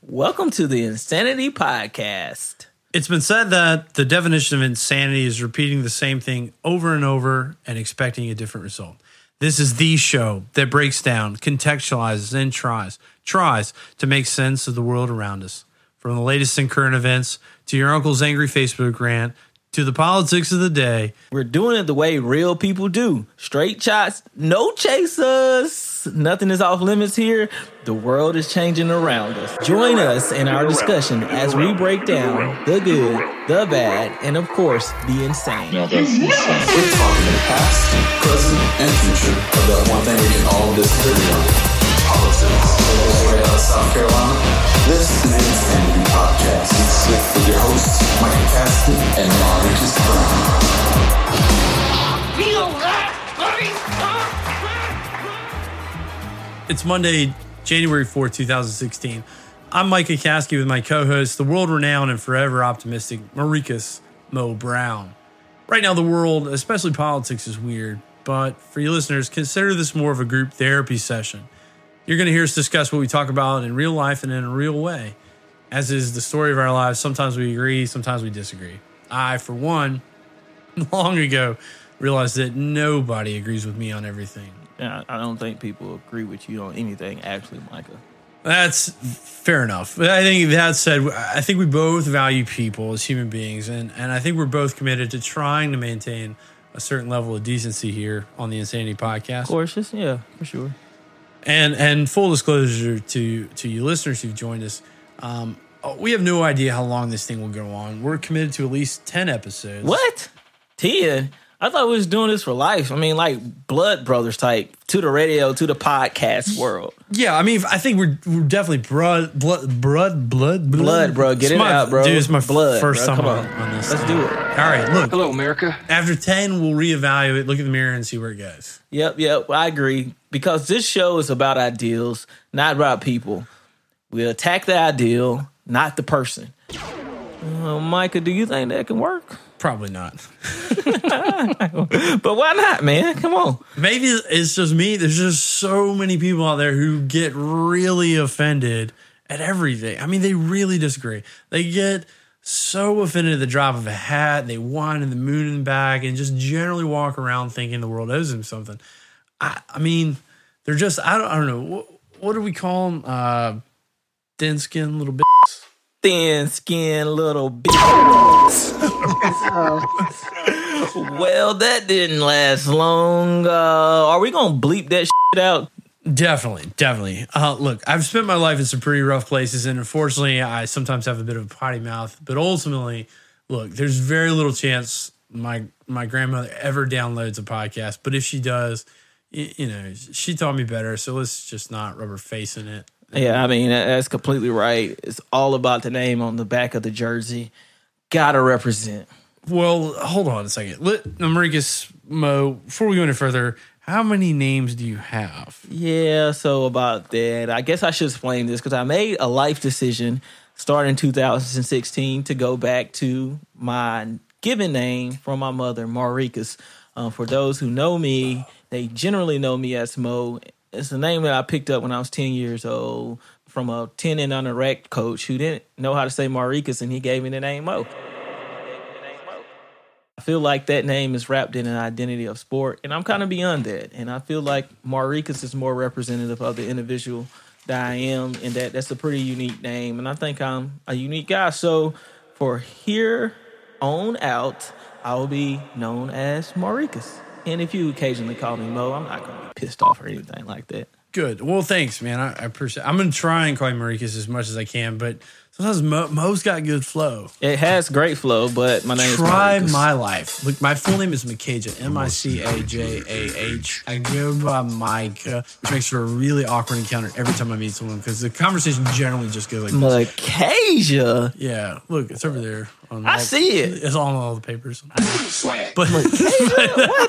Welcome to the Insanity Podcast. It's been said that the definition of insanity is repeating the same thing over and over and expecting a different result. This is the show that breaks down, contextualizes, and tries tries to make sense of the world around us. From the latest in current events to your uncle's angry Facebook rant to the politics of the day. We're doing it the way real people do. Straight shots, no chasers. Nothing is off limits here. The world is changing around us. Join us in our discussion as we break down the good, the bad, and of course, the insane. We're talking the past, present, and future of that one thing we can all disagree on. Politics. Straight out South Carolina. This is the Insanity Podcast with your hosts, Michael Caston and Marcus Brown. It's Monday, January 4th, 2016. I'm Micah Kasky with my co host, the world renowned and forever optimistic Mauricus Mo Brown. Right now, the world, especially politics, is weird, but for you listeners, consider this more of a group therapy session. You're going to hear us discuss what we talk about in real life and in a real way. As is the story of our lives, sometimes we agree, sometimes we disagree. I, for one, long ago realized that nobody agrees with me on everything. Yeah, I don't think people agree with you on anything, actually, Micah. That's fair enough. But I think that said, I think we both value people as human beings, and, and I think we're both committed to trying to maintain a certain level of decency here on the Insanity Podcast. Of course, just, yeah, for sure. And and full disclosure to to you listeners who've joined us, um, we have no idea how long this thing will go on. We're committed to at least ten episodes. What? 10? I thought we was doing this for life. I mean, like Blood Brothers type to the radio, to the podcast world. Yeah, I mean, I think we're we're definitely blood, blood, blood, blood, Blood, bro. Get It's it my- out, bro. Dude, it's my Blood, first bro. time on, on. on this. Let's thing. do it. All right, look. Hello, America. After ten, we'll reevaluate, look in the mirror, and see where it goes. Yep, yep. I agree. Because this show is about ideals, not about people. We attack the ideal, not the person. Uh, Micah, do you think that can work? Probably not. But why not, man? Come on. Maybe it's just me. There's just so many people out there who get really offended at everything. I mean, they really disagree. They get so offended at the drop of a hat. They whine in the moon in the back and just generally walk around thinking the world owes them something. I, I mean, they're just, I don't, I don't know. What, what do we call them? Uh, thin skin little bitches. Thin skin little bitch. well, that didn't last long. Uh, are we going to bleep that shit out? Definitely, definitely. Uh, look, I've spent my life in some pretty rough places, and unfortunately, I sometimes have a bit of a potty mouth. But ultimately, look, there's very little chance my my grandmother ever downloads a podcast. But if she does, you, you know, she taught me better. So let's just not rub her face in it. Yeah, I mean, that's completely right. It's all about the name on the back of the jersey. Gotta represent. Well, hold on a second. Let Mauricus Mo. Before we go any further, how many names do you have? Yeah, so about that, I guess I should explain this because I made a life decision starting in 2016 to go back to my given name from my mother, Mauricus. Uh, for those who know me, they generally know me as Mo. It's a name that I picked up when I was 10 years old from a 10 and under rec coach who didn't know how to say Mauricus, and he gave me the name Mo. I feel like that name is wrapped in an identity of sport, and I'm kind of beyond that. And I feel like Mauricus is more representative of the individual that I am, and that that's a pretty unique name. And I think I'm a unique guy. So for here on out, I will be known as Mauricus. And if you occasionally call me Mo, I'm not going to be pissed off or anything like that. Good. Well, thanks, man. I, I appreciate. I'm gonna try and call you Mauricus as much as I can, but sometimes Mo, Mo's got good flow. It has great flow, but my name Try is Mauricus. my life. Look, my full name is Mikaja, M I C A J A H. I go by Micah, which makes for a really awkward encounter every time I meet someone because the conversation generally just goes like, this. "Yeah, look, it's over there." On I all- see it. It's on all the papers. Swag. But what?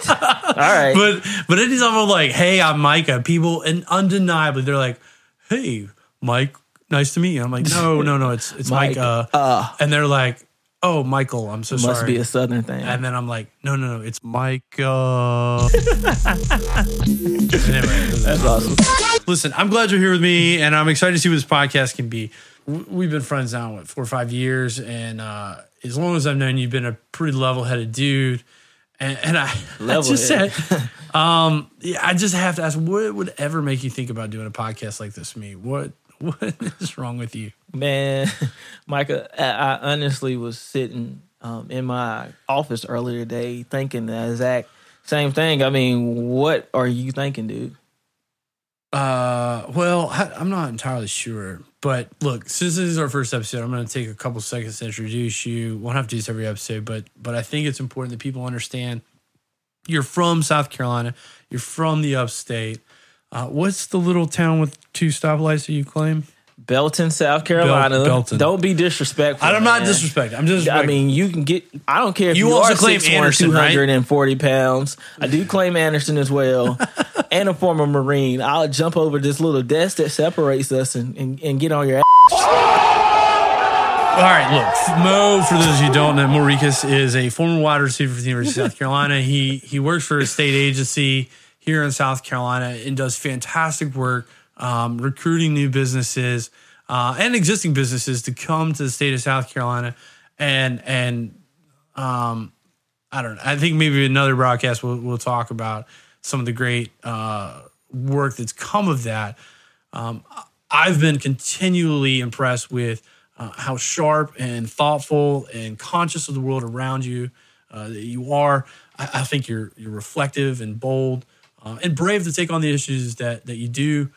All right. but but anytime I'm like, "Hey, I'm Micah," people and undeniably they're like, "Hey, Mike, nice to meet you." I'm like, "No, no, no, it's it's Mike, Mike." Uh, and they're like, "Oh, Michael, I'm so It sorry." must be a southern thing. and then I'm like, "No, no, no, it's Micah." anyway, That's awesome. Listen, I'm glad you're here with me, and I'm excited to see what this podcast can be. We've been friends now, what, four or five years, and uh, as long as I've known you, you've been a pretty level-headed dude. And, and I, I just said, um, yeah, I just have to ask, what would ever make you think about doing a podcast like this? Me, what, what is wrong with you? Man, Micah, I, I honestly was sitting um, in my office earlier today thinking the exact same thing. I mean, what are you thinking, dude? Uh, well, I'm not entirely sure, but look, since this is our first episode, I'm going to take a couple seconds to introduce you. Won't have to do this every episode, but but I think it's important that people understand you're from South Carolina, you're from the upstate. Uh, what's the little town with two stoplights that you claim? Belton, South Carolina. Belton. Don't be disrespectful. I'm not man. disrespecting. I'm just. I mean, you can get. I don't care if You you, also are claim 6'1", Anderson, right? 240 pounds. I do claim Anderson as well, and a former Marine. I'll jump over this little desk that separates us and, and, and get on your ass. All right, look, Mo. For those of you who don't know, Mauricus is a former wide receiver for the University of South Carolina. He he works for a state agency here in South Carolina and does fantastic work um, recruiting new businesses uh, and existing businesses to come to the state of South Carolina. And and um, I don't know. I think maybe another broadcast we'll, we'll talk about some of the great uh, work that's come of that. Um, I've been continually impressed with uh, how sharp and thoughtful and conscious of the world around you uh, that you are. I, I think you're you're reflective and bold uh, and brave to take on the issues that that you do.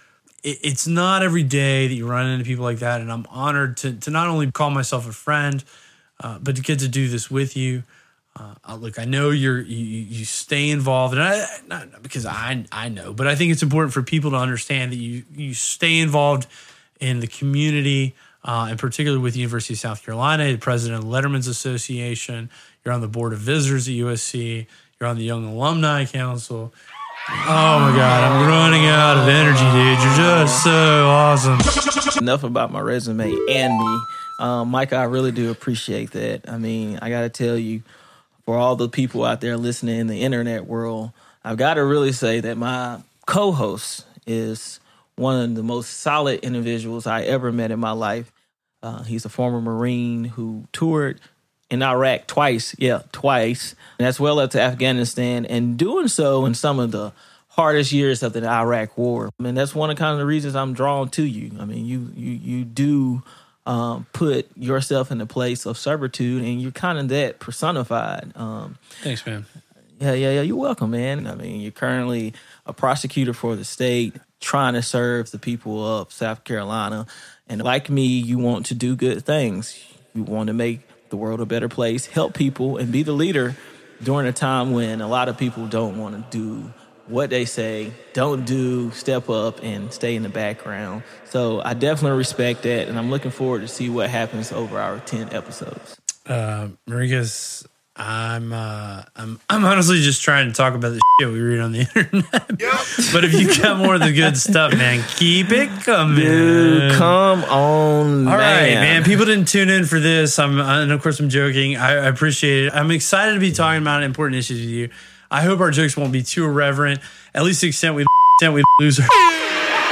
It, it's not every day that you run into people like that, and I'm honored to to not only call myself a friend, uh, but to get to do this with you. Uh, uh, look, I know you're you, you stay involved, and I not because I I know, but I think it's important for people to understand that you you stay involved in the community, uh, and particularly with the University of South Carolina, the president of Letterman's Association. You're on the board of visitors at USC. You're on the Young Alumni Council. Oh my God, I'm running out of energy, dude. You're just so awesome. Enough about my resume and me. Um, Micah, I really do appreciate that. I mean, I got to tell you, for all the people out there listening in the internet world, I've got to really say that my co host is one of the most solid individuals I ever met in my life. Uh, he's a former Marine who toured in Iraq twice, yeah, twice, as well as to Afghanistan, and doing so in some of the hardest years of the Iraq War. I mean, that's one of kind of the reasons I'm drawn to you. I mean, you you you do um, put yourself in a place of servitude, and you're kind of that personified. Um, Thanks, man. yeah, yeah, yeah. You're welcome, man. I mean, you're currently a prosecutor for the state, trying to serve the people of South Carolina. And like me, you want to do good things. You want to make the world a better place, help people, and be the leader during a time when a lot of people don't want to do what they say, don't do, step up, and stay in the background. So I definitely respect that, and I'm looking forward to see what happens over our 10 episodes. Uh, Mauricus, I'm uh, I'm I'm honestly just trying to talk about the shit we read on the internet. but if you got more of the good stuff, man, keep it coming. Dude, come on, man. All right, man. man. People didn't tune in for this. I'm, and of course, I'm joking. I, I appreciate it. I'm excited to be talking about important issues with you. I hope our jokes won't be too irreverent. At least to the extent we extent we lose. Our,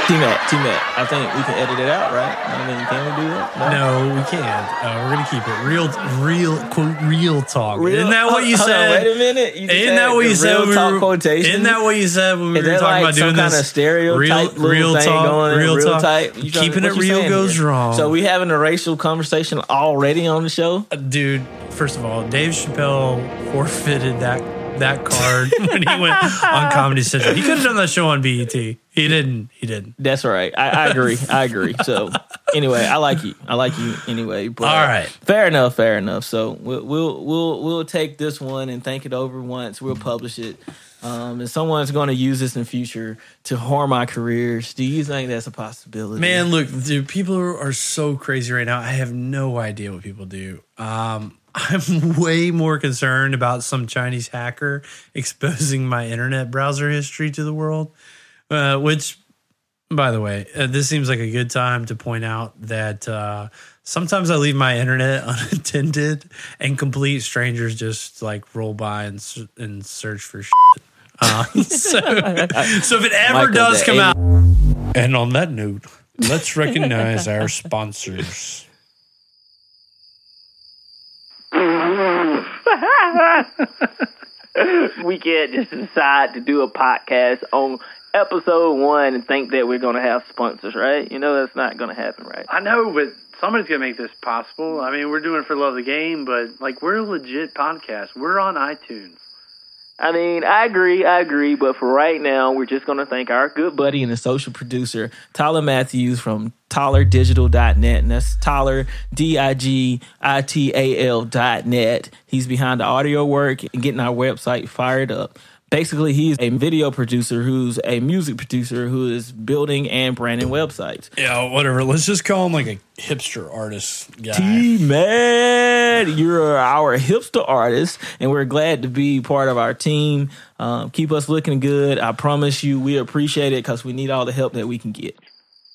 T Mac, T Mac. I think we can edit it out, right? I mean, can we do that? no, we can't. Uh, we're gonna keep it real, real quote, real talk. Real- Isn't that what you Hold on, said? wait a minute. You Isn't that what you said? real when we talk were- quotation? Isn't that what you said when we Is were talking like about some doing kind this? of stereotype real thing talk, going? real, real talk. type? You Keeping it real goes here? wrong. So we having a racial conversation already on the show? dude. First of all, Dave Chappelle forfeited that that card when he went on Comedy Central. He could have done that show on BET. He didn't. He didn't. That's right. I, I agree. I agree. So anyway, I like you. I like you anyway. But All right. fair enough. Fair enough. So we'll we'll we'll, we'll take this one and think it over once. We'll publish it. Um, and someone's going to use this in the future to harm my careers. Do you think that's a possibility? Man, look, dude, people are, are so crazy right now. I have no idea what people do. Um, I'm way more concerned about some Chinese hacker exposing my internet browser history to the world, uh, which By the way, uh, this seems like a good time to point out that uh, sometimes I leave my internet unattended, and complete strangers just like roll by and and search for shit. Uh, so, so if it ever Michael, does come A- out, and on that note, let's recognize our sponsors. we can't just decide to do a podcast on episode one and think that we're going to have sponsors, right? You know that's not going to happen, right? I know, but somebody's gonna make this possible. I mean, we're doing it for love of the game, but like we're a legit podcast. We're on iTunes. I mean, I agree, I agree, but for right now, we're just going to thank our good buddy. and the social producer, Tyler Matthews from TylerDigital.net. And that's Tyler, D I G I T A L dot net. He's behind the audio work and getting our website fired up. Basically, he's a video producer who's a music producer who is building and branding websites. Yeah, whatever. Let's just call him like a hipster artist guy. T man, you're our hipster artist, and we're glad to be part of our team. Um, keep us looking good. I promise you, we appreciate it because we need all the help that we can get.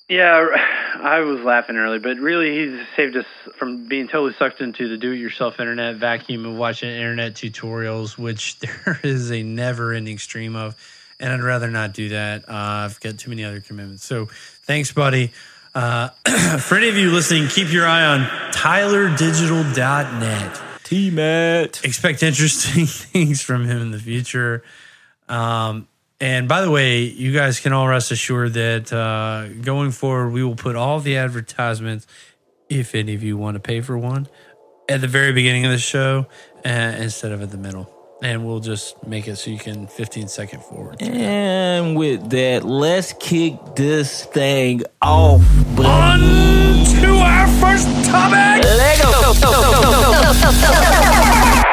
Yeah, I was laughing earlier, but really, he's saved us from being totally sucked into the do-it-yourself internet vacuum of watching internet tutorials, which there is a never-ending stream of, and I'd rather not do that. Uh, I've got too many other commitments. So, thanks, buddy. Uh, for any of you listening, keep your eye on TylerDigital.net. T Matt. Expect interesting things from him in the future. Um, and by the way, you guys can all rest assured that uh, going forward, we will put all the advertisements, if any of you want to pay for one, at the very beginning of the show uh, instead of at the middle. And we'll just make it so you can 15 second forward. And with that, let's kick this thing off. On to our first topic. First,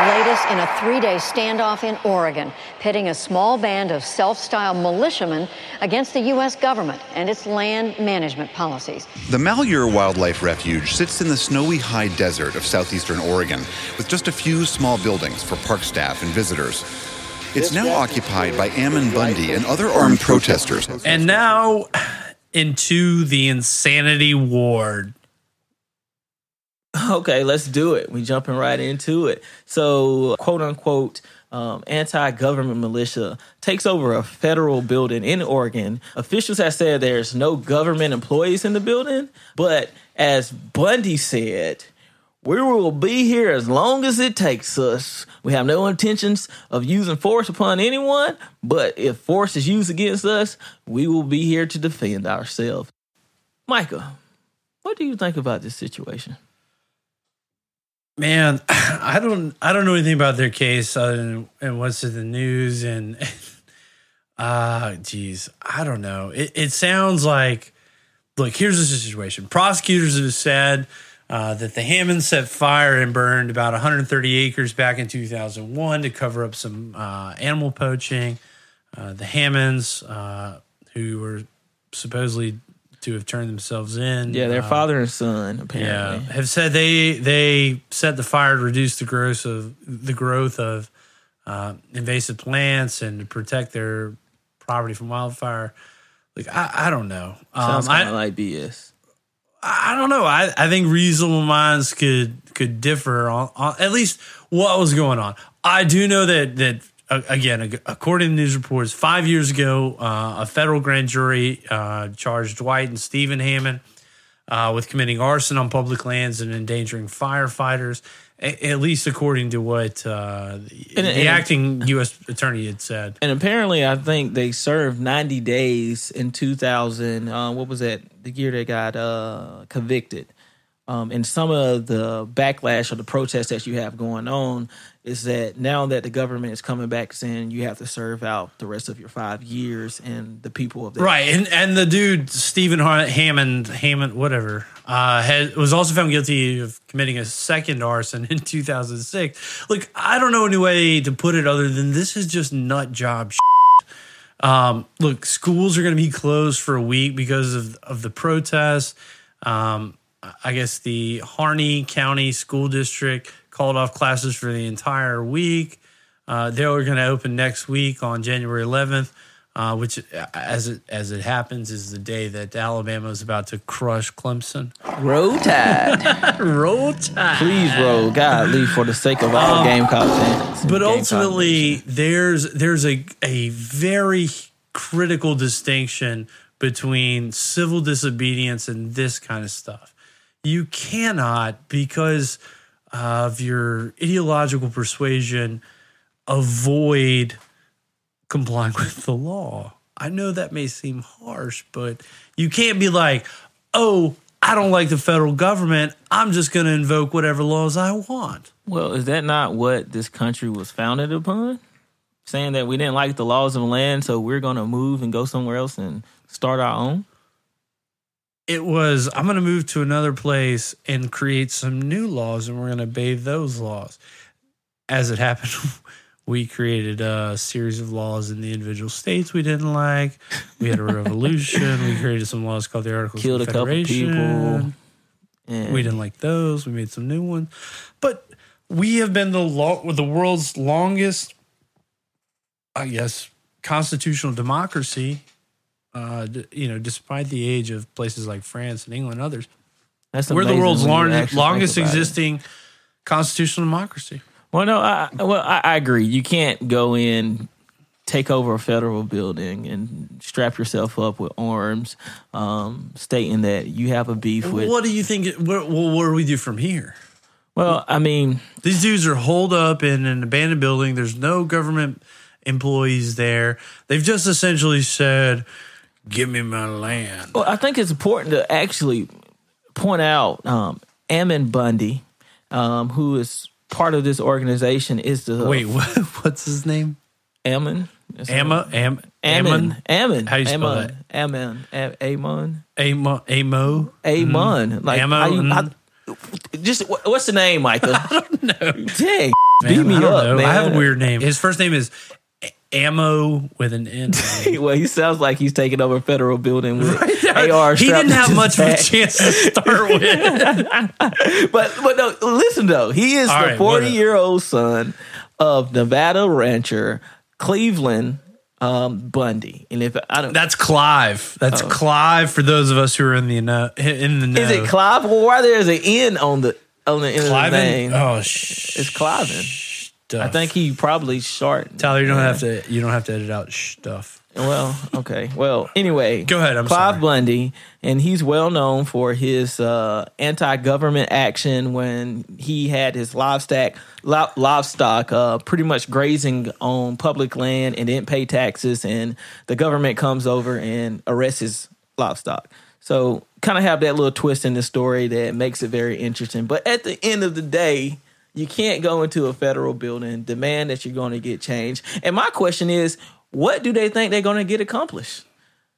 the latest in a three day standoff in Oregon, pitting a small band of self styled militiamen against the U.S. government and its land management policies. The Malheur Wildlife Refuge sits in the snowy high desert of southeastern Oregon with just a few small buildings for park staff and visitors. It's now occupied by Ammon Bundy and other armed protesters. And now into the insanity ward. Okay, let's do it. We jumping right into it. So, quote unquote, um, anti-government militia takes over a federal building in Oregon. Officials have said there's no government employees in the building, but as Bundy said, we will be here as long as it takes us. We have no intentions of using force upon anyone, but if force is used against us, we will be here to defend ourselves. Micah, what do you think about this situation? Man, I don't I don't know anything about their case other than and what's in the news and ah geez, I don't know. It it sounds like look, here's the situation. Prosecutors have said uh, that the Hammonds set fire and burned about 130 acres back in 2001 to cover up some uh, animal poaching. Uh, the Hammonds, uh, who were supposedly to have turned themselves in, Yeah, their uh, father and son yeah, apparently. have said they they set the fire to reduce the growth of the growth of uh, invasive plants and to protect their property from wildfire. Like I, I don't know. Um, Sounds kind I, of like BS. I don't know. I, I think reasonable minds could could differ on, on at least what was going on. I do know that that again, according to news reports, five years ago, uh, a federal grand jury uh, charged Dwight and Steven Hammond uh, with committing arson on public lands and endangering firefighters. a- At least according to what uh, the, And- the and- acting U.S. attorney had said. And apparently, I think they served 90 days in 2000. Uh, what was that? The year they got uh, convicted. Um, and some of the backlash or the protests that you have going on is that now that the government is coming back saying you have to serve out the rest of your five years, and the people of the Right, and and the dude Steven Hammond, Hammond, whatever, uh, was also found guilty of committing a second arson in 2006. Look, I don't know any way to put it other than this is just nut job. Shit. Um, look, schools are going to be closed for a week because of of the protests. Um, I guess the Harney County School District called off classes for the entire week. Uh, they were going to open next week on January 11th. uh, which, uh, as it as it happens, is the day that Alabama is about to crush Clemson. Roll Tide. Roll Tide. Please roll. God, leave for the sake of all Gamecock fans. and But Gamecock ultimately, there's there's a a very critical distinction between civil disobedience and this kind of stuff. You cannot, because of your ideological persuasion, avoid complying with the law. I know that may seem harsh, but you can't be like, oh, I don't like the federal government. I'm just going to invoke whatever laws I want. Well, is that not what this country was founded upon? Saying that we didn't like the laws of the land, so we're going to move and go somewhere else and start our own? It was I'm going to move to another place and create some new laws, and we're going to obey those laws. As it happened, we created a series of laws in the individual states we didn't like. We had a revolution. we created some laws called the Articles Killed a of couple people. Confederation. And We didn't like those. We made some new ones, but we have been the law the world's longest, I guess, constitutional democracy. Uh, you know, despite the age of places like France and England and others, That's we're the world's when longest, actually longest think about it. existing constitutional democracy. Well, no, I, well, I, I agree. You can't go in, take over a federal building, and strap yourself up with arms, um, stating that you have a beef with. What do you think? what, what do we do from here? Well, I mean, These dudes are holed up in an abandoned building. There's no government employees there. They've just essentially said, "Give me my land." Well, I think it's important to actually point out um, Ammon Bundy, um, who is part of this organization, is the Wait, what, what's his name? Ammon. Amma, Am, Ammon. Ammon, Ammon. How you spell Ammon. that? Ammon. A- Amon. Amo, Amo. Amon. Like how mm. I- just what's the name, Michael? I don't know. Dang, beat me up, know. man. I have a weird name. His first name is Ammo with an N. Well, he sounds like he's taking over a federal building with AR. he didn't have much of a chance to start with. But but no, listen though, he is All the right, forty year old son of Nevada rancher Cleveland um, Bundy. And if I don't, That's Clive. That's Clive for those of us who are in the know, in the know. is it Clive? Well, why there's an N on the on the end of the name? Oh, sh- It's Cliven. Stuff. I think he probably short. Tyler, you don't have to. You don't have to edit out stuff. Well, okay. Well, anyway, Go ahead, I'm Clive sorry. Bundy, and he's well known for his uh, anti-government action when he had his livestock, li- livestock, uh, pretty much grazing on public land and didn't pay taxes, and the government comes over and arrests his livestock. So, kind of have that little twist in the story that makes it very interesting. But at the end of the day, you can't go into a federal building, demand that you're going to get change. And my question is, what do they think they're going to get accomplished?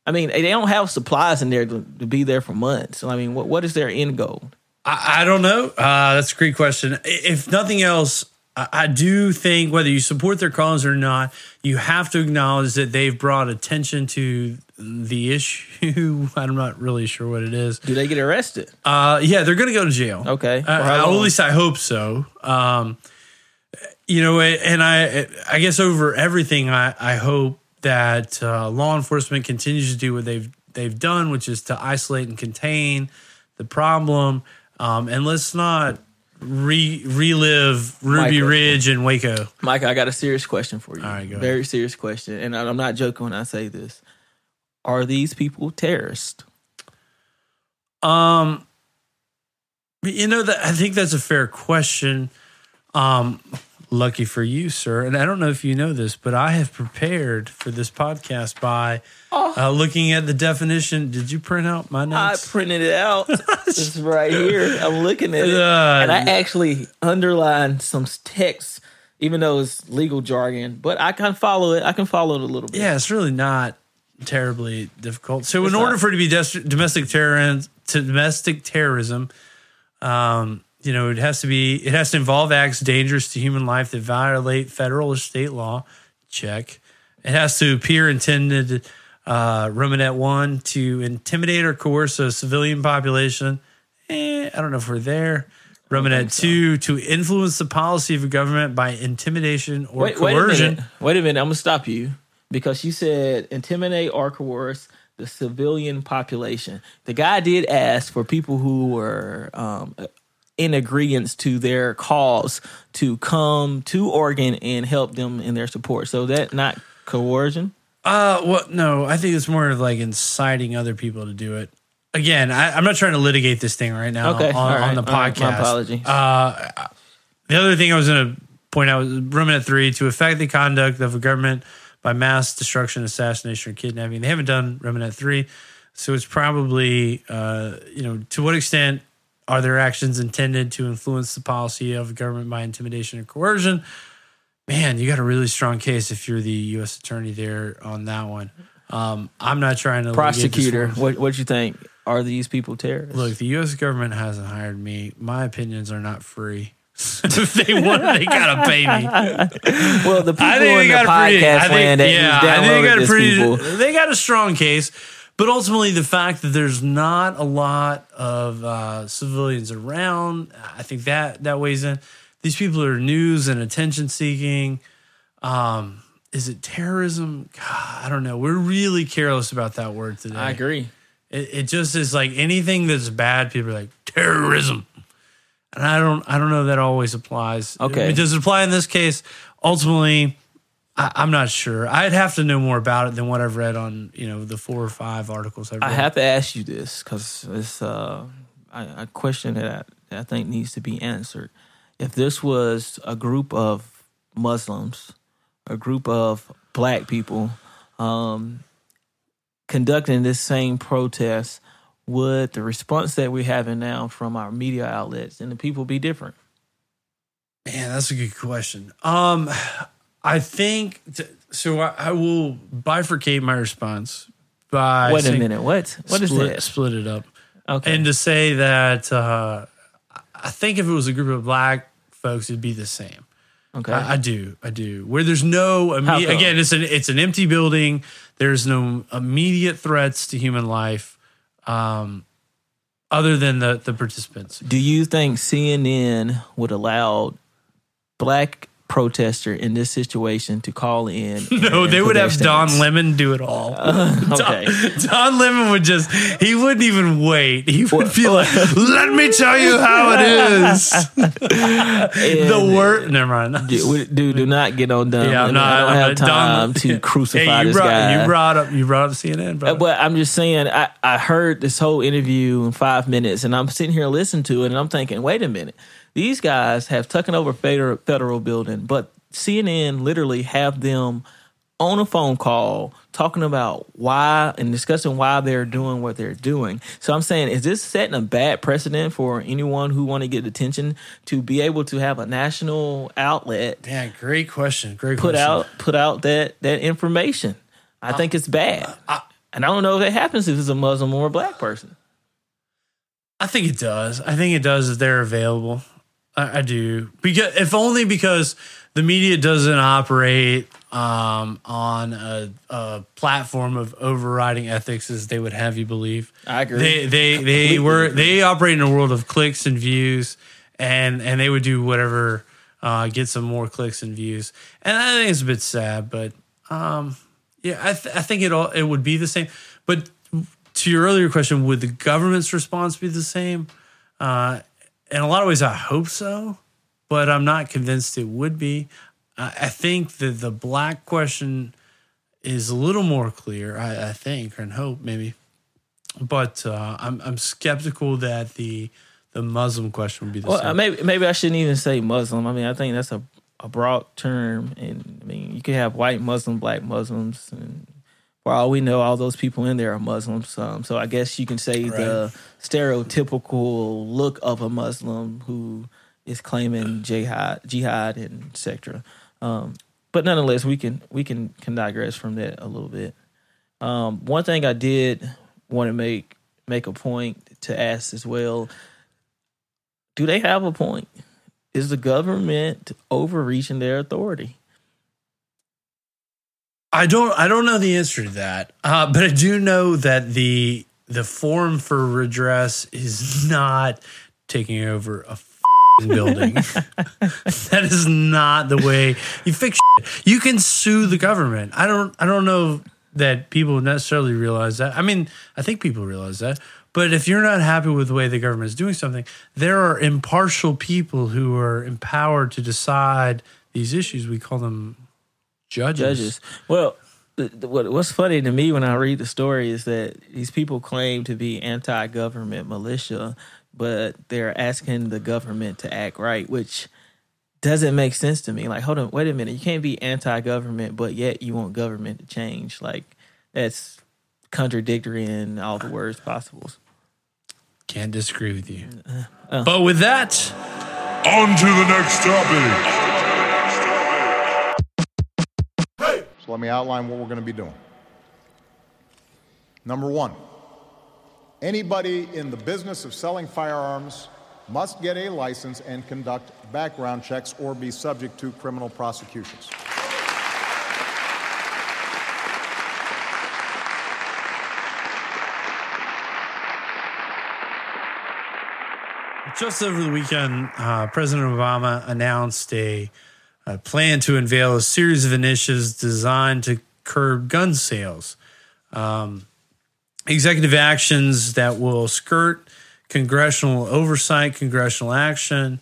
I mean, they don't have supplies in there to, to be there for months. So, I mean, what, what is their end goal? I, I don't know. Uh, that's a great question. If nothing else, I, I do think whether you support their cause or not, you have to acknowledge that they've brought attention to the issue. I'm not really sure what it is. Do they get arrested? Uh, yeah, they're going to go to jail. Okay. Uh, at least I hope so. Um, you know, and I, I guess over everything, I, I hope that uh, law enforcement continues to do what they've they've done, which is to isolate and contain the problem. Um, and let's not re- relive Ruby. Ridge and Waco. Mike, I got a serious question for you. All right, go ahead. Very serious question. And I'm not joking when I say this. Are these people terrorists? Um, you know that I think that's a fair question. Um, lucky for you, sir, and I don't know if you know this, but I have prepared for this podcast by uh, looking at the definition. Did you print out my notes? I printed it out. it's right here. I'm looking at it. Uh, and I actually underlined some text, even though it's legal jargon, but I can follow it. I can follow it a little bit. yeah, it's really not terribly difficult. So, It's in order not. for it to be des- domestic terrorism, to domestic terrorism, um, you know, it has to be it has to involve acts dangerous to human life that violate federal or state law. Check. It has to appear intended, uh, Romanette one, to intimidate or coerce a civilian population. Eh, I don't know if we're there. Romanette two, to influence the policy of a government by intimidation or Wait, wait a coercion. minute. Wait a minute. I'm gonna stop you because you said intimidate or coerce the civilian population. The guy did ask for people who were um, in agreement to their cause to come to Oregon and help them in their support. So that not coercion. Uh, well, no, I think it's more of like inciting other people to do it. Again, I, I'm not trying to litigate this thing right now Okay, on, right, on the all right, podcast. my apologies. Uh, the other thing I was going to point out was Romanette 3 to affect the conduct of a government by mass destruction, assassination, or kidnapping. They haven't done Romanette 3. So it's probably, uh, you know, to what extent are their actions intended to influence the policy of the government by intimidation or coercion? Man, you got a really strong case if you're the U.S. attorney there on that one. Um, I'm not trying to Prosecutor, what what you think? Are these people terrorists? Look, the U.S. government hasn't hired me. My opinions are not free. If they want, they gotta pay me. well, the people I think in the got a pretty. podcast I think, land yeah, I think they got a pretty. people. They got a strong case, but ultimately, the fact that there's not a lot of uh, civilians around, I think that that weighs in. These people are news and attention seeking. Um, is it terrorism? God, I don't know. We're really careless about that word today. I agree. It, it just is like anything that's bad. People are like terrorism, and I don't. I don't know that always applies. Okay. I mean, does it apply in this case? Ultimately, I, I'm not sure. I'd have to know more about it than what I've read on you know the four or five articles I've read. I have to ask you this because it's uh, a a question that I, that I think needs to be answered. If this was a group of Muslims, a group of black people um, conducting this same protest, would the response that we're having now from our media outlets and the people be different? Man, that's a good question. Um, I think t- so. I, I will bifurcate my response by Wait a saying- minute. What? What is split, that? Split it up. Okay. And to say that uh, I think if it was a group of black folks, it'd be the same. okay. I, I do, I do. Where there's no come? again, it's an it's an empty building. There's no immediate threats to human life, um, other than the the participants. Do you think CNN would allow black protester in this situation to call in? No, and they would have Don? Lemon do it all. okay. Don, Don Lemon would just, he wouldn't even wait. He would be like, let me tell you how it is. the word, never mind. Dude, dude, do not get on Don. Yeah, Lemon. no, I don't I'm have not- time Don- to crucify Hey, you this brought, guy. You brought up, you brought up CNN, bro. Uh, But I'm just saying, I, I heard this whole interview in five minutes, and I'm sitting here listening to it, and I'm thinking, wait a minute, these guys have taken over federal federal building, but CNN literally have them on a phone call talking about why and discussing why they're doing what they're doing. So I'm saying, is this setting a bad precedent for anyone who want to get attention to be able to have a national outlet Man, great question. Great put question. out put out that that information. I uh, think it's bad, uh, uh, and I don't know if that happens if it's a Muslim or a black person. I think it does. I think it does if they're available. I, I do because if only because the media doesn't operate um, on a, a platform of overriding ethics as they would have you believe. I agree. They they they were they operate in a world of clicks and views, and and they would do whatever uh, get some more clicks and views. And I think it's a bit sad, but um, yeah, I th- I think it all it would be the same. But to your earlier question, would the government's response be the same? Uh, in a lot of ways, I hope so, but I'm not convinced it would be. I, I think that the black question is a little more clear. I, I think, and hope maybe, but uh, I'm I'm skeptical that the the Muslim question would be the Well, same. uh, maybe maybe I shouldn't even say Muslim. I mean, I think that's a, a broad term, and I mean, you could have white Muslim, black Muslims, and for all we know, all those people in there are Muslims. Um, so I guess you can say the stereotypical look of a Muslim who is claiming jihad, jihad, and etc. Um, but nonetheless, we can we can can digress from that a little bit. Um, one thing I did want to make make a point to ask as well: Do they have a point? Is the government overreaching their authority? I don't I don't know the answer to that, uh, but I do know that the the forum for redress is not taking over a building. that is not the way you fix shit. You can sue the government. I don't I don't know that people necessarily realize that. I mean, I think people realize that. But if you're not happy with the way the government is doing something, there are impartial people who are empowered to decide these issues. We call them judges. judges. Well, the, the- what, what's funny to me when I read the story is that these people claim to be anti-government militia, but they're asking the government to act right, which doesn't make sense to me. Like, hold on, wait a minute, you can't be anti-government, but yet you want government to change. Like, that's contradictory in all the words possible. Can't disagree with you. Uh, uh. But with that, On to the next topic. Let me outline what we're going to be doing. Number one, anybody in the business of selling firearms must get a license and conduct background checks or be subject to criminal prosecutions. Just over the weekend, uh, President Obama announced a, a plan to unveil a series of initiatives designed to curb gun sales. Um, executive actions that will skirt congressional oversight, congressional action,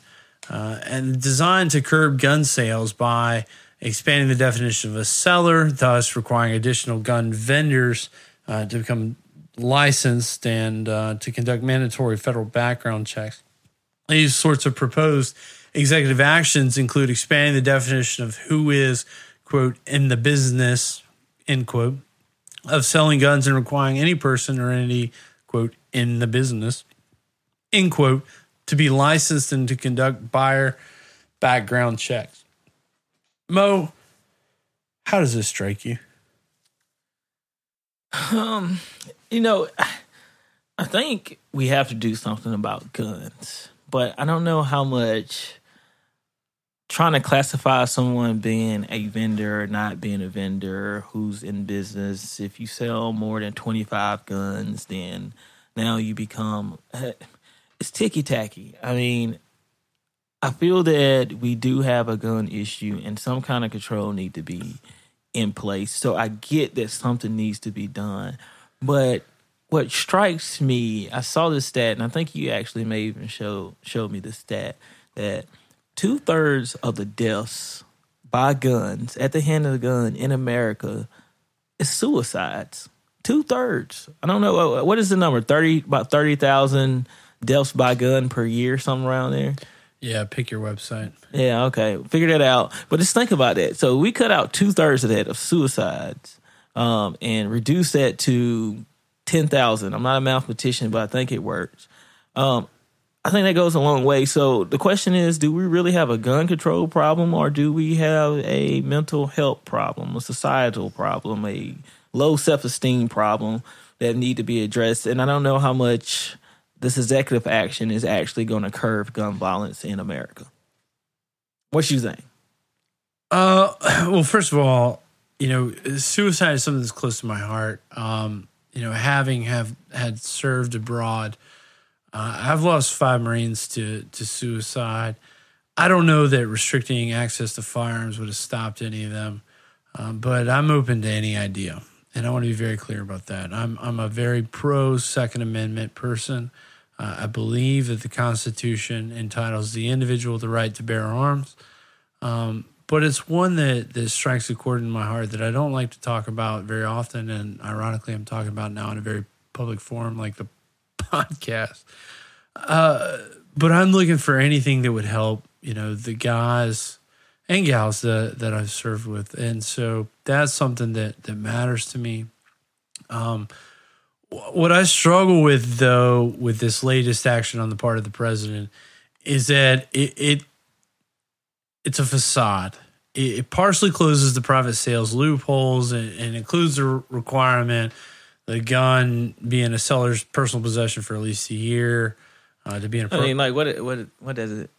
uh, and designed to curb gun sales by expanding the definition of a seller, thus requiring additional gun vendors uh, to become licensed and uh, to conduct mandatory federal background checks. These sorts of proposed executive actions include expanding the definition of who is, quote, in the business, end quote, of selling guns and requiring any person or entity, quote, in the business, end quote, to be licensed and to conduct buyer background checks. Mo, how does this strike you? Um, you know, I think we have to do something about guns, but I don't know how much trying to classify someone being a vendor or not being a vendor who's in business. If you sell more than 25 guns, then now you become it's ticky tacky. I mean, I feel that we do have a gun issue and some kind of control need to be in place. So I get that something needs to be done. But what strikes me, I saw this stat, and I think you actually may even show showed me the stat that two thirds of the deaths by guns at the hand of the gun in America is suicides. Two thirds. I don't know what- what is the number. Thirty about thirty thousand deaths by gun per year, something around there. Yeah, pick your website. Yeah, okay. Figure that out. But just think about that. So we cut out two thirds of that of suicides um, and reduce that to 10,000. I'm not a mathematician, but I think it works. Um, I think that goes a long way. So the question is do we really have a gun control problem or do we have a mental health problem, a societal problem, a low self esteem problem that need to be addressed? And I don't know how much this executive action is actually going to curb gun violence in America. What you think? Uh, well, first of all, you know, suicide is something that's close to my heart. Um, you know, having have had served abroad, uh, I've lost five Marines to to suicide. I don't know that restricting access to firearms would have stopped any of them, um, but I'm open to any idea, and I want to be very clear about that. I'm I'm a very pro Second Amendment person. Uh, I believe that the Constitution entitles the individual the right to bear arms. Um, but it's one that, that strikes a chord in my heart that I don't like to talk about very often. And ironically, I'm talking about now in a very public forum like the podcast. Uh, but I'm looking for anything that would help, you know, the guys and gals that, that I've served with. And so that's something that, that matters to me. Um, what I struggle with, though, with this latest action on the part of the president is that it, it it's a facade. It, partially closes the private sales loopholes and, and includes re- requirement the gun being a seller's personal possession for at least a year uh, to be in a I pro- mean, like, what what what does it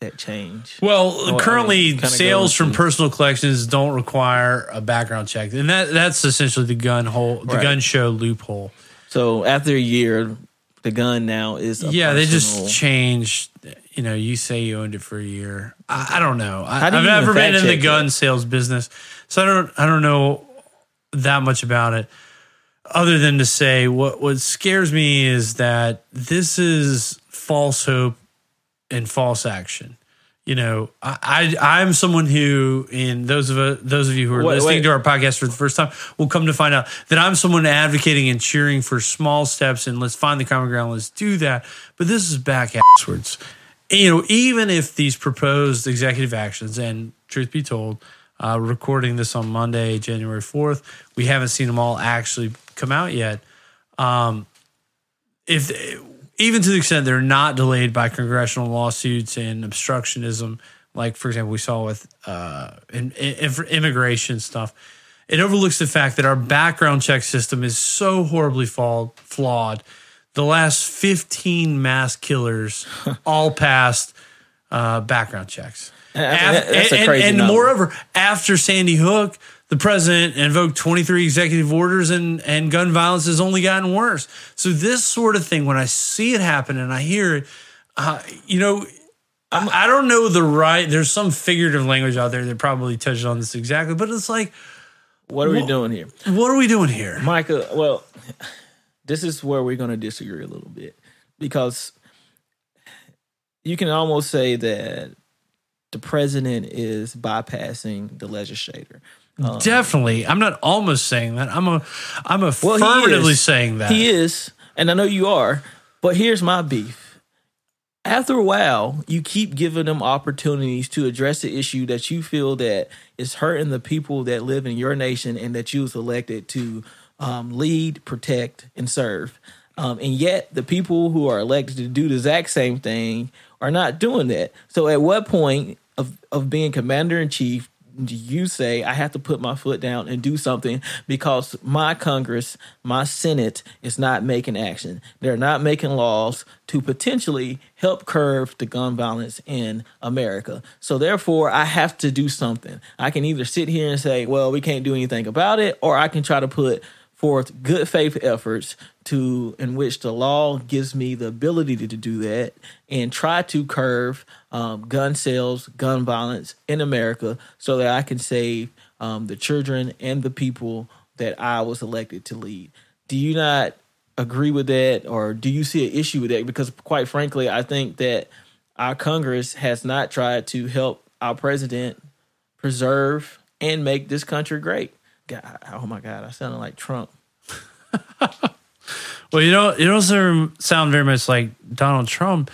that change? well, I currently, mean, sales from personal collections don't require a background check, and that that's essentially the gun hole, the Right. gun show loophole. So after a year, the gun now is a yeah, they just changed. you know, you say you owned it for a year. I, I don't know. I, I've never been in the gun that? sales business, so I don't. I don't know that much about it, other than to say what what scares me is that this is false hope and false action. You know, I, I I'm someone who, in those of uh, those of you who are Wait, listening wait. to our podcast for the first time, will come to find out that I'm someone advocating and cheering for small steps and let's find the common ground. Let's do that. But this is back asswards. You know, even if these proposed executive actions, and truth be told, uh, recording this on Monday, January 4th, we haven't seen them all actually come out yet. Um, if even to the extent they're not delayed by congressional lawsuits and obstructionism, like for example we saw with uh, in, in, immigration stuff, it overlooks the fact that our background check system is so horribly fall, flawed. The last fifteen mass killers all passed uh, background checks. That's- a and, crazy and number. moreover, after Sandy Hook, the president invoked 23 executive orders and, and gun violence has only gotten worse. So this sort of thing, when I see it happen and I hear it, uh, you know, I, I don't know the right. There's some figurative language out there that probably touches on this exactly, but it's like, What are we doing here? what are we doing here? Micah, well, this is where we're going to disagree a little bit because you can almost say that the president is bypassing the legislator. Definitely, I'm not almost saying that. I'm a, I'm affirmatively is. saying that. He is, and I know you are, but here's my beef. After a while, you keep giving them opportunities to address the issue that you feel that is hurting the people that live in your nation and that you was elected to um, lead, protect, and serve. Um, and yet, the people who are elected to do the exact same thing are not doing that. So, at what point of, of being commander in chief do you say I have to put my foot down and do something because my Congress, my Senate is not making action. They're not making laws to potentially help curb the gun violence in America. So therefore, I have to do something. I can either sit here and say, well, we can't do anything about it, or I can try to put forth good faith efforts to in which the law gives me the ability to, to do that and try to curve um, gun sales, gun violence in America, so that I can save um, the children and the people that I was elected to lead. Do you not agree with that, or do you see an issue with that? Because quite frankly, I think that our Congress has not tried to help our president preserve and make this country great. God, oh my God, I sounded like Trump. Well, you know, it also sound very much like Donald Trump.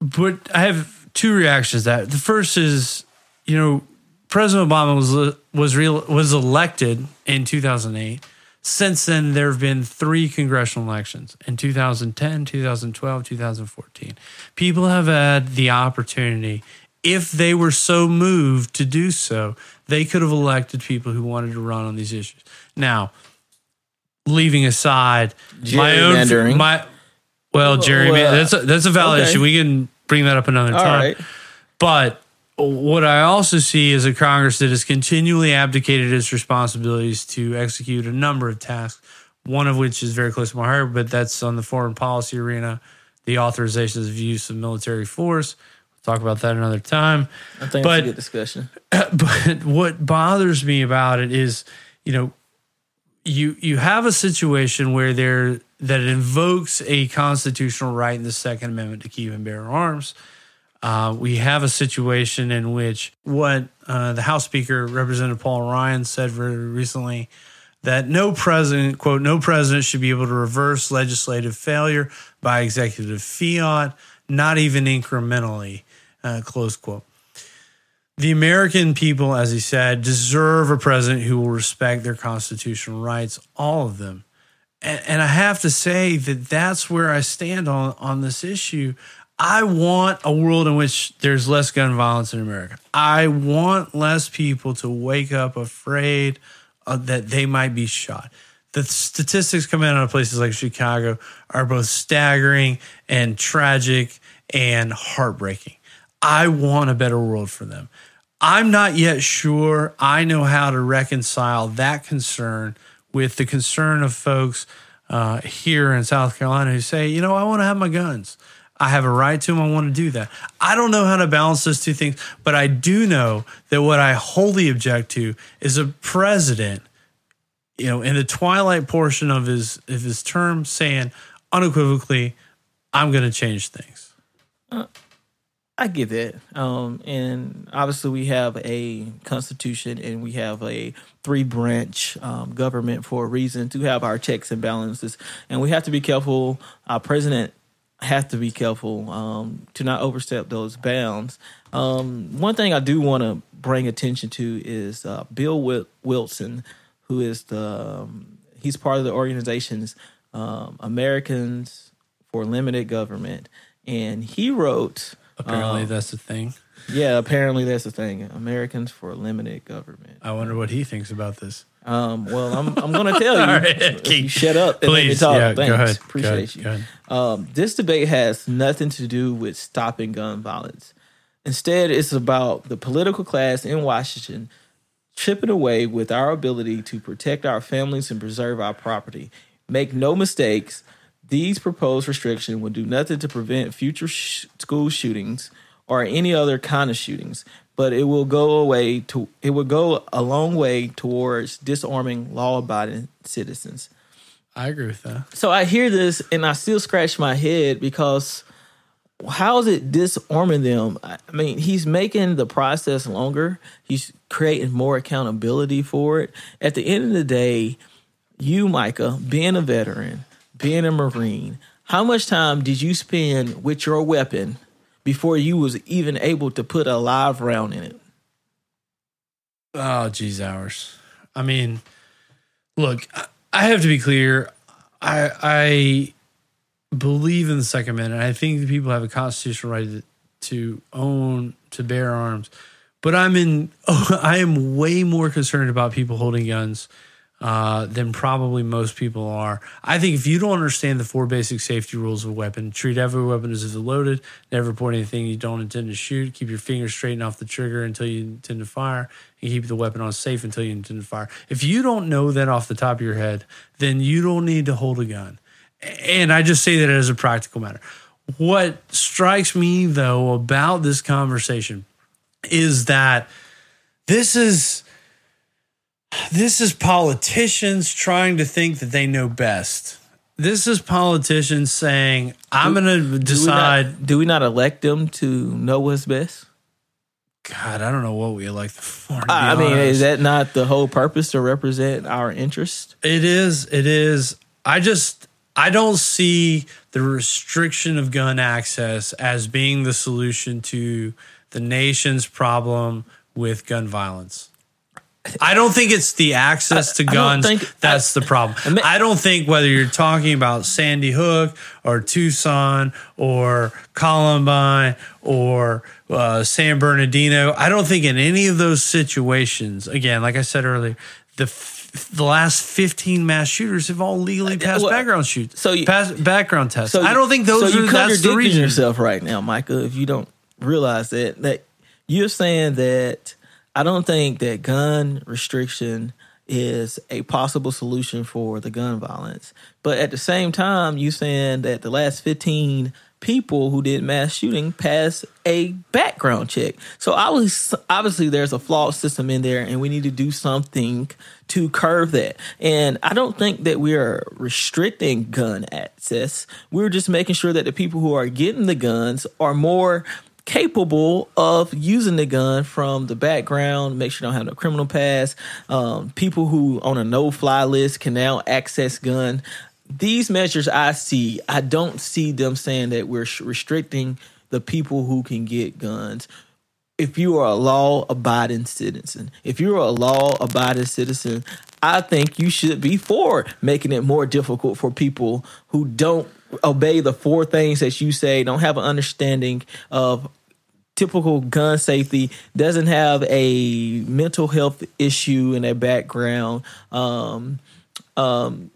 But I have two reactions to that. The first is, you know, President Obama was was real was elected in 2008. Since then, there have been three congressional elections in 2010, 2012, 2014. People have had the opportunity, if they were so moved to do so, they could have elected people who wanted to run on these issues. Now, leaving aside my own my well, Jerry, Well, that's a, that's a valid okay. issue. We can bring that up another All time. right. But what I also see is a Congress that has continually abdicated its responsibilities to execute a number of tasks, one of which is very close to my heart, but that's on the foreign policy arena, the authorizations of use of military force. Talk about that another time. I think But- it's a good discussion. but what bothers me about it is, you know, you you have a situation where there that invokes a constitutional right in the Second Amendment to keep and bear arms. Uh, we have a situation in which what uh, the House Speaker, Representative Paul Ryan, said very recently that no president, quote, no president should be able to reverse legislative failure by executive fiat, not even incrementally, uh, close quote. The American people, as he said, deserve a president who will respect their constitutional rights, all of them. And, and I have to say that that's where I stand on, on this issue. I want a world in which there's less gun violence in America. I want less people to wake up afraid that they might be shot. The statistics coming out of places like Chicago are both staggering and tragic and heartbreaking. I want a better world for them. I'm not yet sure I know how to reconcile that concern with the concern of folks uh, here in South Carolina who say, you know, I want to have my guns. I have a right to them. I want to do that. I don't know how to balance those two things, but I do know that what I wholly object to is a president, you know, in the twilight portion of his of his term saying unequivocally, I'm going to change things. I get that. Um, and obviously, we have a constitution and we have a three branch um, government for a reason to have our checks and balances. And we have to be careful. Our president has to be careful um, to not overstep those bounds. Um, one thing I do want to bring attention to is uh, Bill Wil- Wilson, who is the um, he's part of the organization's um, Americans for Limited Government, and he wrote. Apparently, um, that's the thing. yeah, apparently that's the thing. Americans for a limited government. I wonder what he thinks about this. Um, well, I'm I'm going to tell you. All right, you shut up and let me talk. yeah, go Thanks. ahead, Appreciate ahead, you. Um, this debate has nothing to do with stopping gun violence. Instead, it's about the political class in Washington chipping away with our ability to protect our families and preserve our property. Make no mistakes, these proposed restrictions will do nothing to prevent future sh- school shootings or any other kind of shootings, but it will go away to it will go a long way towards disarming law-abiding citizens. I agree with that. So I hear this and I still scratch my head because how is it disarming them? I mean, he's making the process longer. He's creating more accountability for it. At the end of the day, you, Micah, being a veteran, being a Marine, how much time did you spend with your weapon before you was even able to put a live round in it? Oh, geez, hours. I mean, look, I- have to be clear. I I believe in the Second Amendment. I think people have a constitutional right to, to own to bear arms, but I'm in. Oh, I am way more concerned about people holding guns uh, than probably most people are. I think if you don't understand the four basic safety rules of a weapon, treat every weapon as if it's loaded, never point anything you don't intend to shoot, keep your fingers straight off the trigger until you intend to fire, and keep the weapon on safe until you intend to fire. If you don't know that off the top of your head, then you don't need to hold a gun. And I just say that as a practical matter. What strikes me though about this conversation is that this is this is politicians trying to think that they know best. This is politicians saying, "I'm going to Do we not- decide." do we not elect them to know what's best? God, I don't know what we elect them for. I mean, honest. is that not the whole purpose to represent our interest? It is. It is. I just I don't see the restriction of gun access as being the solution to the nation's problem with gun violence. I don't think it's the access to I guns think- that's the problem. I mean- I don't think whether you're talking about Sandy Hook or Tucson or Columbine or uh, San Bernardino, I don't think in any of those situations, again, like I said earlier, the f- the last 15 mass shooters have all legally passed well, background shoots. so you- pass background tests. So I don't think those so are you that's the reason. yourself right now, Micah. If you don't realize that, that you're saying that I don't think that gun restriction is a possible solution for the gun violence, but at the same time, you saying that the last 15 people who did mass shooting passed a background check. So obviously, obviously, there's a flawed system in there, and we need to do something to curve that. And I don't think that we are restricting gun access. We're just making sure that the people who are getting the guns are more capable of using the gun from the background, make sure you don't have no criminal past. Um, people who on a no-fly list can now access gun. These measures I see, I don't see them saying that we're restricting the people who can get guns if you are a law abiding citizen, if you're a law abiding citizen, I think you should be for making it more difficult for people who don't obey the four things that you say, don't have an understanding of typical gun safety, doesn't have a mental health issue in their background, um, um,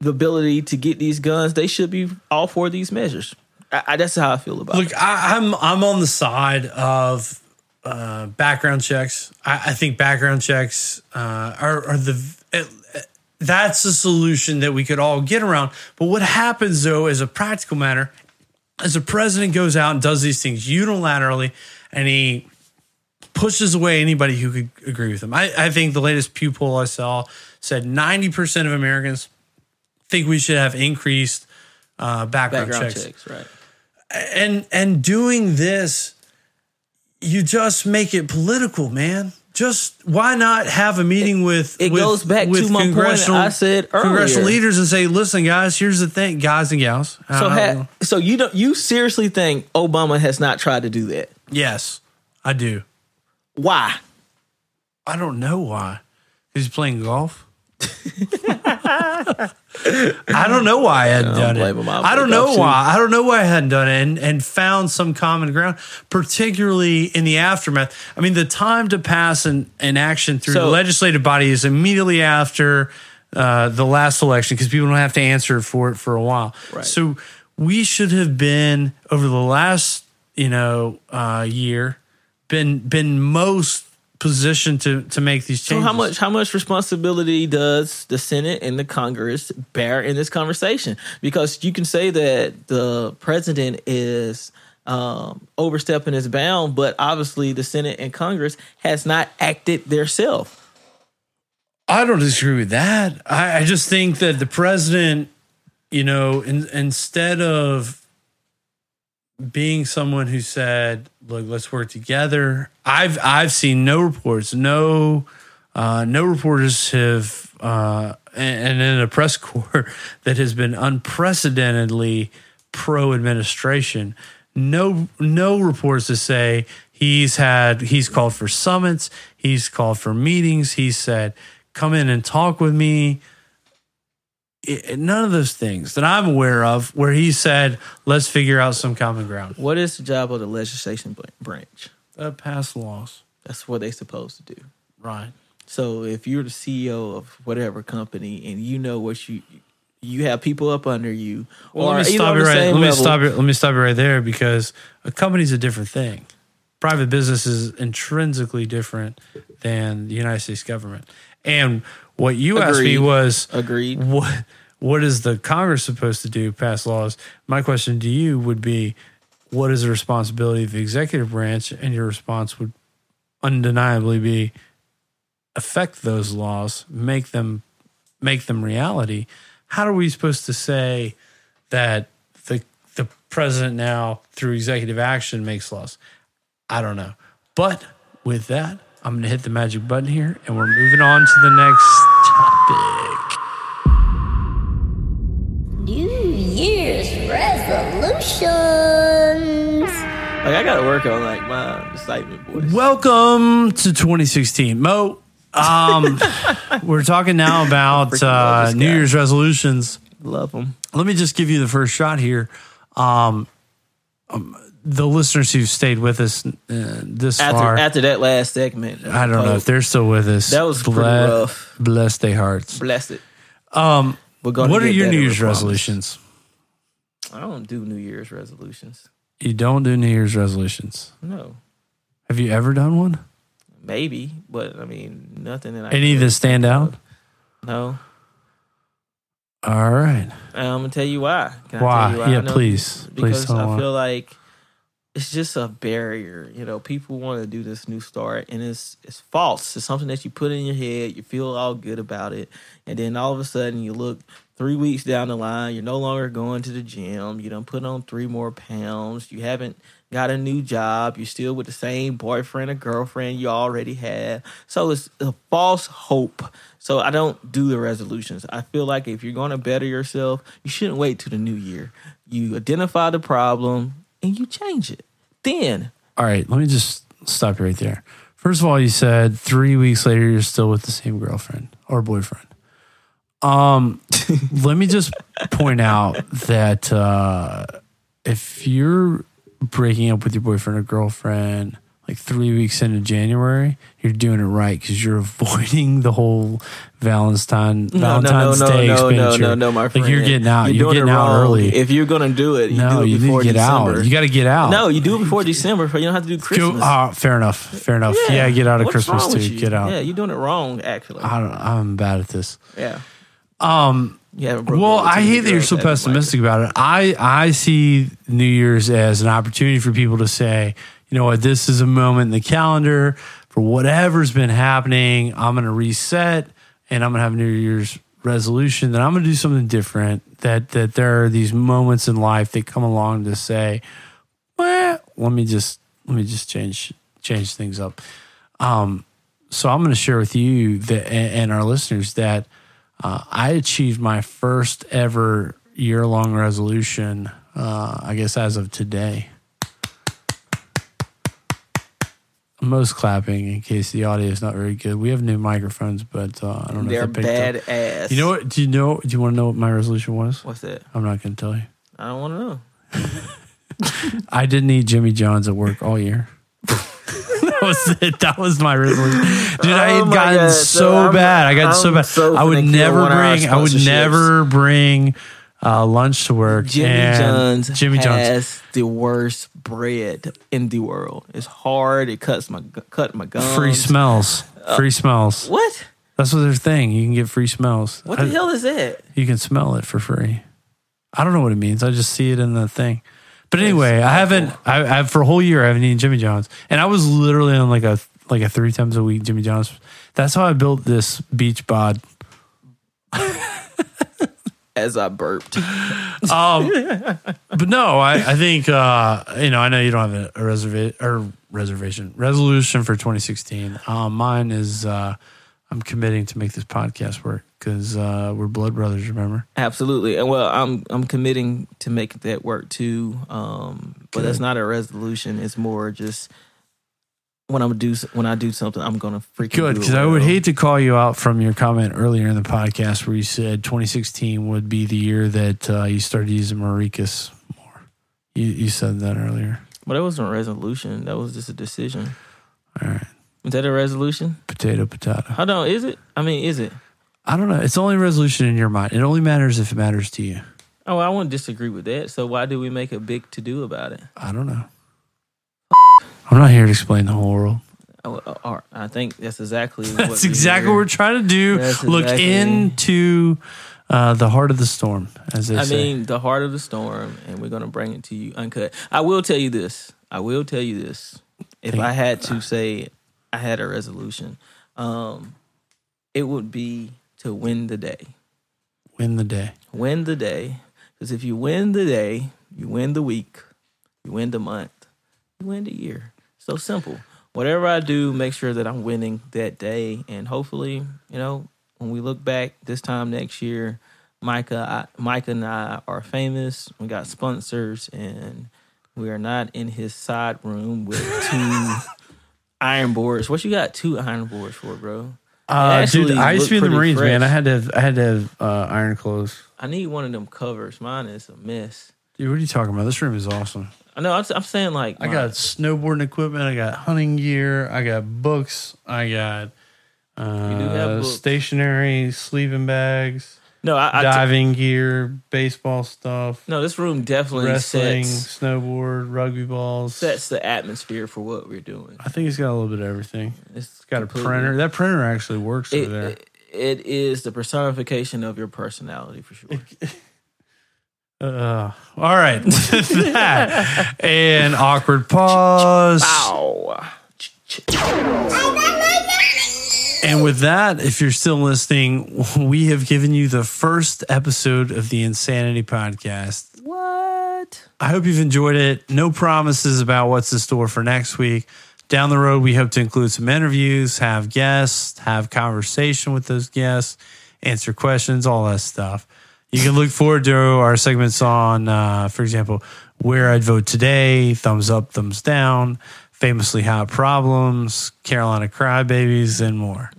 the ability to get these guns, they should be all for these measures. I, I, that's how I feel about it. Look, I'm I'm on the side of uh, background checks. I, I think background checks uh, are, are the uh, that's a solution that we could all get around. But what happens though, as a practical matter, as the president goes out and does these things unilaterally and he pushes away anybody who could agree with him. I, I think the latest Pew poll I saw said 90% of Americans think we should have increased uh, background, Background checks. checks, right? And and doing this, you just make it political, man. Just why not have a meeting with it with- goes back to with my point congressional- I said earlier. congressional leaders and say, listen, guys, here's the thing, guys and gals. So, ha- so you don't you seriously think Obama has not tried to do that? yes, I do. Why? I don't know why. He's playing golf. I don't know why I hadn't don't done it. him. I'll I don't know why. I don't know why I hadn't done it and, and found some common ground, particularly in the aftermath. I mean, the time to pass an, an action through the legislative body is immediately after uh, the last election because people don't have to answer for it for a while. Right. So we should have been over the last you know uh, year been been most positioned to to make these So changes. how much how much responsibility does the Senate and the Congress bear in this conversation? Because you can say that the president is um, overstepping his bound, but obviously the Senate and Congress has not acted theirself. I don't disagree with that. I, I just think that the president, you know, in, instead of being someone who said, "Look, let's work together," I've I've seen no reports, no uh, no reporters have, uh, and, and in a press corps that has been unprecedentedly pro administration. No no reports to say he's had he's called for summits, he's called for meetings, he said, "Come in and talk with me." It- none of those things that I'm aware of where he said, let's figure out some common ground. What is the job of the legislation branch? Uh, pass laws. That's what they're supposed to do. Right. So if you're the CEO of whatever company and you know what you you have people up under you, Well, or let me stop you right. Let me level- stop you. Let me stop you right there because a company's a different thing. Private business is intrinsically different than the United States government. And what you asked me was Agreed. what what is the Congress supposed to do? Pass laws. My question to you would be, what is the responsibility of the executive branch? And your response would undeniably be affect those laws, make them make them reality. How are we supposed to say that the the president now through executive action makes laws? I don't know. But with that, I'm going to hit the magic button here and we're moving on to the next topic. Resolutions. Like I gotta work on like my excitement voice. Welcome to 2016. Mo, um, we're talking now about uh, New guy. Year's resolutions. Love them. Let me just give you the first shot here. Um, um, the listeners who stayed with us uh, this After far, after that last segment, I don't know if they're still with us. That was pretty Ble- rough. Bless their hearts. blessed it. Um, We're gonna what are your New I Year's promise. resolutions? I don't do New Year's resolutions. You don't do New Year's resolutions. No, Have you ever done one? maybe, but I mean nothing that I. Any that stand out? No, All right. And I'm gonna tell you why. Can I Why? tell you Yeah, I know- please. Please Because me I why. feel like it's just a barrier. You know, people want to do this new start, and it's it's false. It's something that you put in your head. You feel all good about it, and then all of a sudden you look three weeks down the line. You're no longer going to the gym. You don't put on three more pounds. You haven't got a new job. You're still with the same boyfriend or girlfriend you already had. So it's a false hope. So I don't do the resolutions. I feel like if you're going to better yourself, you shouldn't wait to the new year. You identify the problem and you change it. Then All right, let me just stop you right there. First of all, you said three weeks later you're still with the same girlfriend or boyfriend. Um, let me just point out that uh, if you're breaking up with your boyfriend or girlfriend like three weeks into January, you're doing it right because you're avoiding the whole Valentine no, no, no, Valentine's no, Day no, no, expenditure. no, no, my Like friend. you're getting out. You're, doing getting out wrong. early. If you're gonna do it, you no, do it you need before to get December. out. You got to get out. No, you do it before December. You don't have to do Go, Christmas. ah, fair enough. Fair enough. Yeah, get out of What's Christmas too. Get out. Yeah, you're doing it wrong. Actually, I don't, I'm bad at this. yeah. Um, Yeah. well, I hate that you're so that like pessimistic about it. I I see New Year's as an opportunity for people to say, you know what, this is a moment in the calendar for whatever's been happening. I'm going to reset, and I'm going to have New Year's resolution that I'm going to do something different. That that there are these moments in life that come along to say, well, let me just let me just change change things up. Um, so I'm going to share with you that and, and our listeners that uh, I achieved my first ever year long resolution. Uh, I guess as of today. Most clapping in case the audio is not very good. We have new microphones, but uh, I don't know They're if they bad up. ass. You know what? Do you know? Do you want to know what my resolution was? What's that? I'm not going to tell you. I don't want to know. I didn't eat Jimmy John's at work all year. that was it. That was my resolution. Dude, I Oh had gotten God. so I'm- bad. I got so bad. so I would never one of our bring. I would never bring uh, lunch to work. Jimmy John's Jimmy John's. has the worst bread in the world. It's hard. It cuts my cut my gums. Free smells. Free smells. What? That's what their thing. You can get free smells. What the I- hell is it? You can smell it for free. I don't know what it means. I just see it in the thing. But anyway, I haven't. I, I for a whole year I haven't eaten Jimmy John's, and I was literally on like a like a three times a week Jimmy John's. That's how I built this beach bod. As I burped. Um, but no, I, I think uh, you know. I know you don't have a, a reservation or reservation resolution for 2016. Um, mine is uh, I'm committing to make this podcast work because uh, we're blood brothers. Remember? Absolutely. And well, I'm I'm committing to make that work too. Um, but that's not a resolution. It's more just when I'm do when I do something, I'm gonna freaking Good, because I would hate to call you out from your comment earlier in the podcast where you said 2016 would be the year that uh, you started using Mauricus more. You, you said that earlier. But that wasn't a resolution. That was just a decision. All right. Is that a resolution? Potato, potato. Hold on. Is it? I mean, is it? I don't know. It's only resolution in your mind. It only matters if it matters to you. Oh, I wouldn't disagree with that. So why do we make a big to do about it? I don't know. I'm not here to explain the whole world. Oh, uh, uh, I think that's exactly. That's exactly what were- trying to do. That's Look exactly- into uh, the heart of the storm, as they I say. mean, the heart of the storm, and we're gonna bring it to you uncut. I will tell you this. I will tell you this. If Thank- I had to say, I had a resolution. Um, it would be to win the day. Win the day. Win the day, because if you win the day, you win the week, you win the month, you win the year. So simple. Whatever I do, make sure that I'm winning that day, and hopefully, you know, when we look back this time next year, Micah, I, Micah and I are famous. We got sponsors, and we are not in his side room with two iron boards. What you got two iron boards for, bro? They Uh, dude, I used to be in the pretty Marines, man. I had to have, I had to have uh, iron clothes. I need one of them covers. Mine is a mess. Dude, what are you talking about? This room is awesome. I know. I'm, I'm saying like I my- got snowboarding equipment. I got hunting gear. I got books. I got uh, do have books. stationery, sleeping bags, no. I, I t- diving gear, baseball stuff, no. This room definitely wrestling, sets snowboard, rugby balls. sets the atmosphere for what we're doing. I think it's got a little bit of everything. It's Got a printer. That printer actually works It, over there. it, it is the personification of your personality for sure. Uh, all right. With that, an awkward pause. Ow. And with that, if you're still listening, we have given you the first episode of the Insanity Podcast. What? I hope you've enjoyed it. No promises about what's in store for next week. Down the road, we hope to include some interviews, have guests, have conversation with those guests, answer questions, all that stuff. You can look forward to our segments on, uh, for example, where I'd vote today, thumbs up, thumbs down, famously hot problems, Carolina crybabies, and more.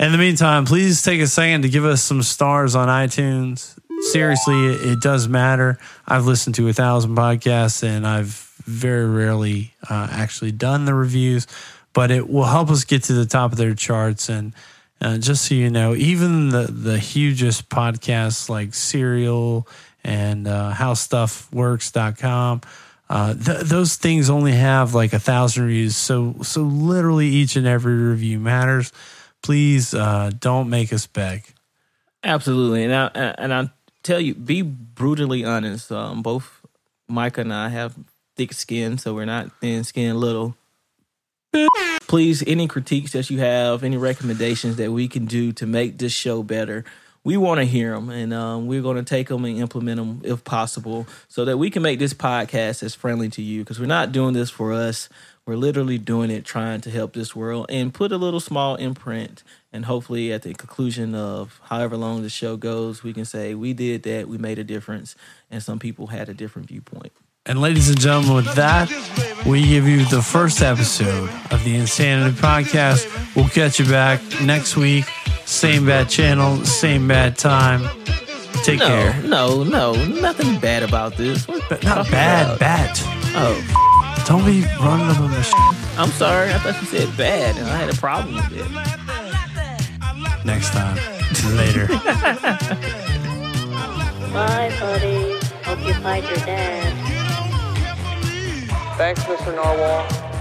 In the meantime, please take a second to give us some stars on iTunes. Seriously, it, it does matter. I've listened to a thousand podcasts and I've very rarely uh, actually done the reviews, but it will help us get to the top of their charts. And uh, just so you know, even the, the hugest podcasts like Serial and uh, HowStuffWorks.com, uh, th- those things only have like a thousand reviews. So, so literally each and every review matters. Please uh, don't make us beg. Absolutely, and I and I tell you, be brutally honest. Um, both Micah and I have thick skin, so we're not thin skin little. Please, any critiques that you have, any recommendations that we can do to make this show better, we want to hear them, and um, we're going to take them and implement them if possible, so that we can make this podcast as friendly to you. Because we're not doing this for us; we're literally doing it trying to help this world and put a little small imprint. And hopefully, at the conclusion of however long the show goes, we can say we did that, we made a difference, and some people had a different viewpoint. And ladies and gentlemen, with that, we give you the first episode of the Insanity Podcast. We'll catch you back next week. Same bad channel, same bad time. Take no, care. No, no, nothing bad about this. What But not bad, bad. Oh, Don't be running up on the sh- I'm sorry. I thought you said bad, and I had a problem with it. next time. Later. Bye, buddy. Hope you find your dad. Thanks, Mr. Narwhal.